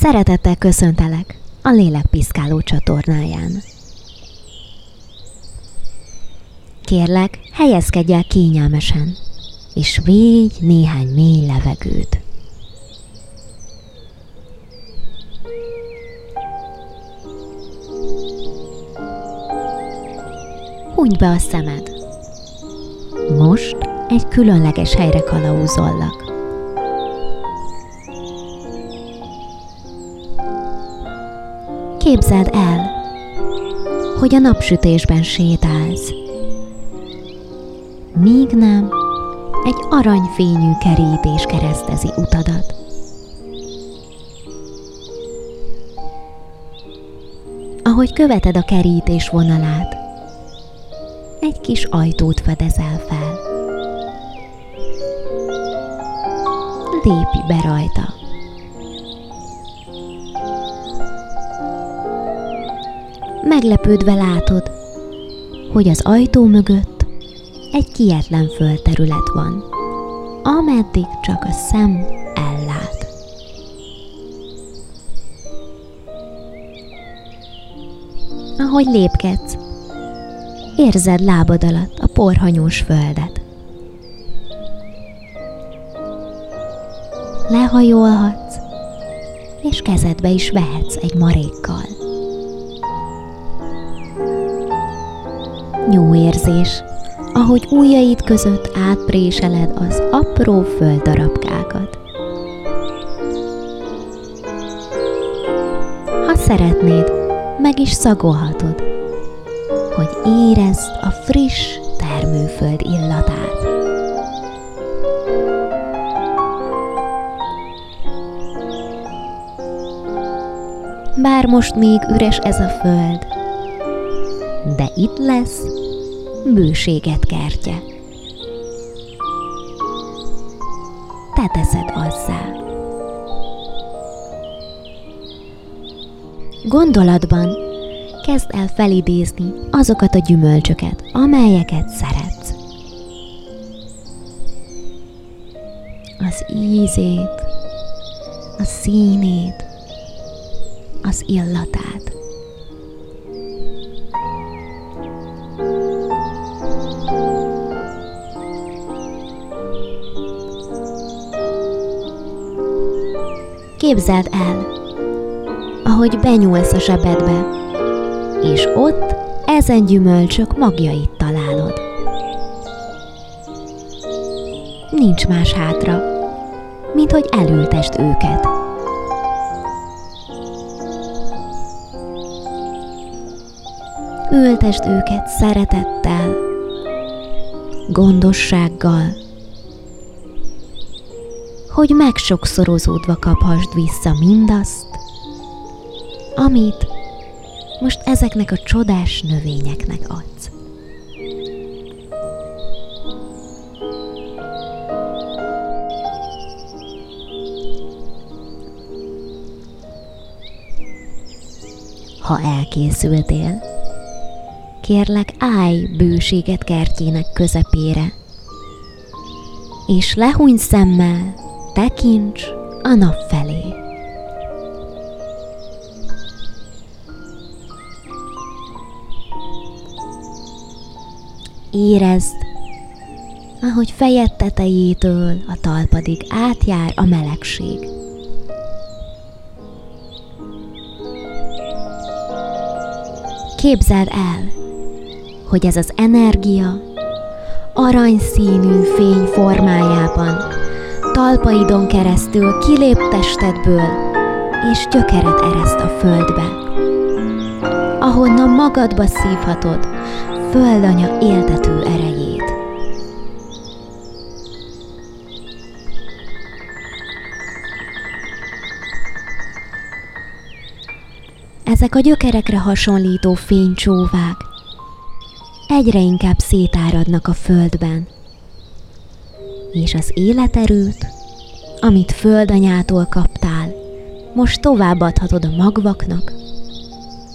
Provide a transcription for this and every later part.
Szeretettel köszöntelek a Lélekpiszkáló csatornáján. Kérlek, helyezkedj el kényelmesen, és végy néhány mély levegőt. Húgy be a szemed. Most egy különleges helyre kalauzollak. Képzeld el, hogy a napsütésben sétálsz. Míg nem, egy aranyfényű kerítés keresztezi utadat. Ahogy követed a kerítés vonalát, egy kis ajtót fedezel fel. Lépj be rajta. Meglepődve látod, hogy az ajtó mögött egy kietlen földterület van, ameddig csak a szem ellát. Ahogy lépkedsz, érzed lábad alatt a porhanyós földet. Lehajolhatsz, és kezedbe is vehetsz egy marékkal. Jó érzés, ahogy ujjaid között átpréseled az apró földdarabkákat. Ha szeretnéd, meg is szagolhatod, hogy érezd a friss termőföld illatát. Bár most még üres ez a föld, de itt lesz bőséget kertje. Te teszed azzá. Gondolatban kezd el felidézni azokat a gyümölcsöket, amelyeket szeretsz. Az ízét, a színét, az illatát. Képzeld el, ahogy benyúlsz a zsebedbe, és ott ezen gyümölcsök magjait találod. Nincs más hátra, mint hogy elültest őket. Ültest őket szeretettel, gondossággal, hogy megsokszorozódva kaphasd vissza mindazt, amit most ezeknek a csodás növényeknek adsz. Ha elkészültél, kérlek állj bőséget kertjének közepére, és lehúny szemmel tekints a nap felé. Érezd, ahogy fejed tetejétől a talpadig átjár a melegség. Képzeld el, hogy ez az energia aranyszínű fény formájában talpaidon keresztül kilép testedből, és gyökeret ereszt a földbe, ahonnan magadba szívhatod földanya éltető erejét. Ezek a gyökerekre hasonlító fénycsóvák egyre inkább szétáradnak a földben, és az életerőt, amit földanyától kaptál, most továbbadhatod a magvaknak,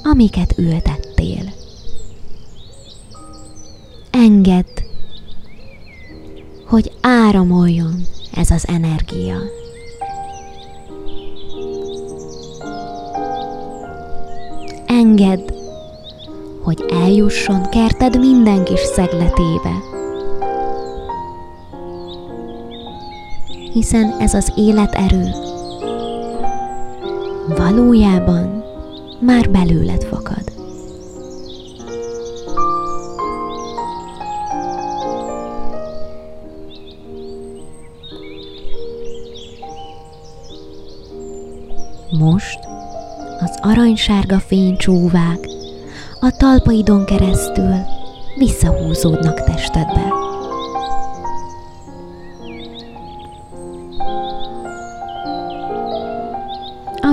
amiket ültettél. Engedd, hogy áramoljon ez az energia. engedd, hogy eljusson kerted minden kis szegletébe. Hiszen ez az életerő valójában már belőled fakad. Most az aranysárga fény csóvák a talpaidon keresztül visszahúzódnak testedbe.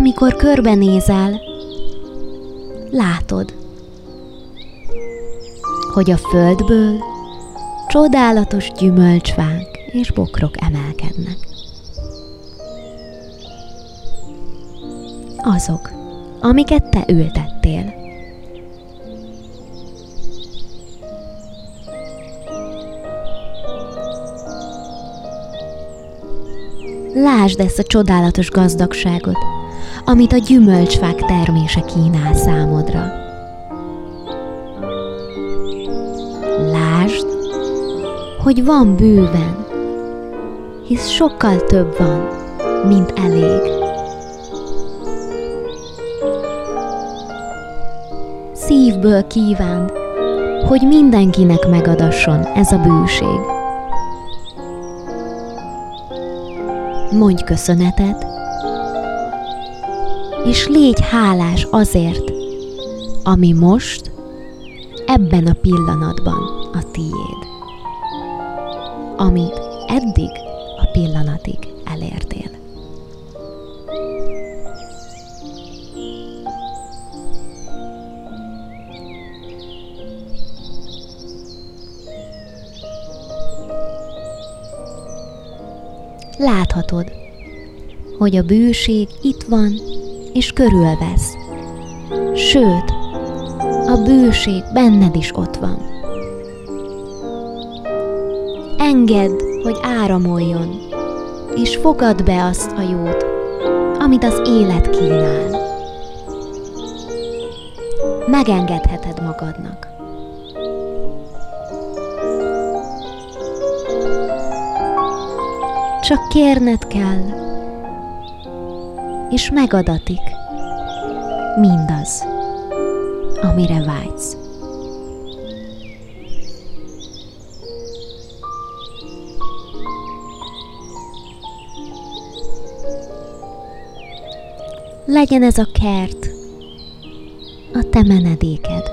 Amikor körbenézel, látod, hogy a földből csodálatos gyümölcsfák és bokrok emelkednek. Azok, amiket te ültettél. Lásd ezt a csodálatos gazdagságot, amit a gyümölcsfák termése kínál számodra. Lásd, hogy van bőven, hisz sokkal több van, mint elég. Szívből kívánd, hogy mindenkinek megadasson ez a bőség. Mondj köszönetet, és légy hálás azért, ami most, ebben a pillanatban a tiéd, amit eddig a pillanatig elértél. Láthatod, hogy a bőség itt van és körülvesz. Sőt, a bőség benned is ott van. Engedd, hogy áramoljon, és fogad be azt a jót, amit az élet kínál. Megengedheted magadnak. Csak kérned kell, és megadatik mindaz, amire vágysz. Legyen ez a kert a te menedéked,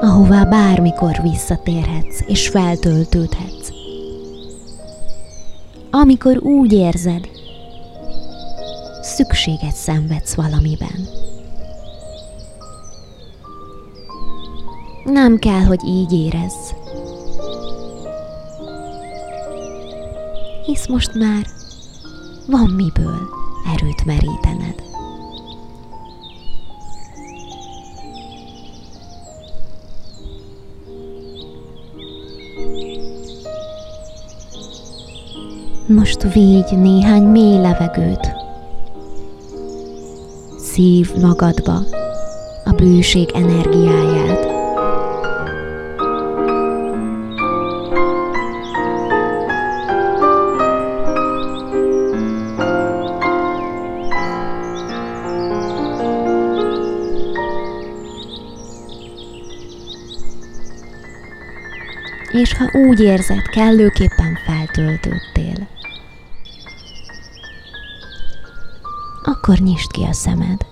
ahová bármikor visszatérhetsz és feltöltődhetsz. Amikor úgy érzed, szükséget szenvedsz valamiben. Nem kell, hogy így érezz. Hisz most már van miből erőt merítened. Most védj néhány mély levegőt szív magadba a bőség energiáját. És ha úgy érzed, kellőképpen feltöltöttél, akkor nyisd ki a szemed.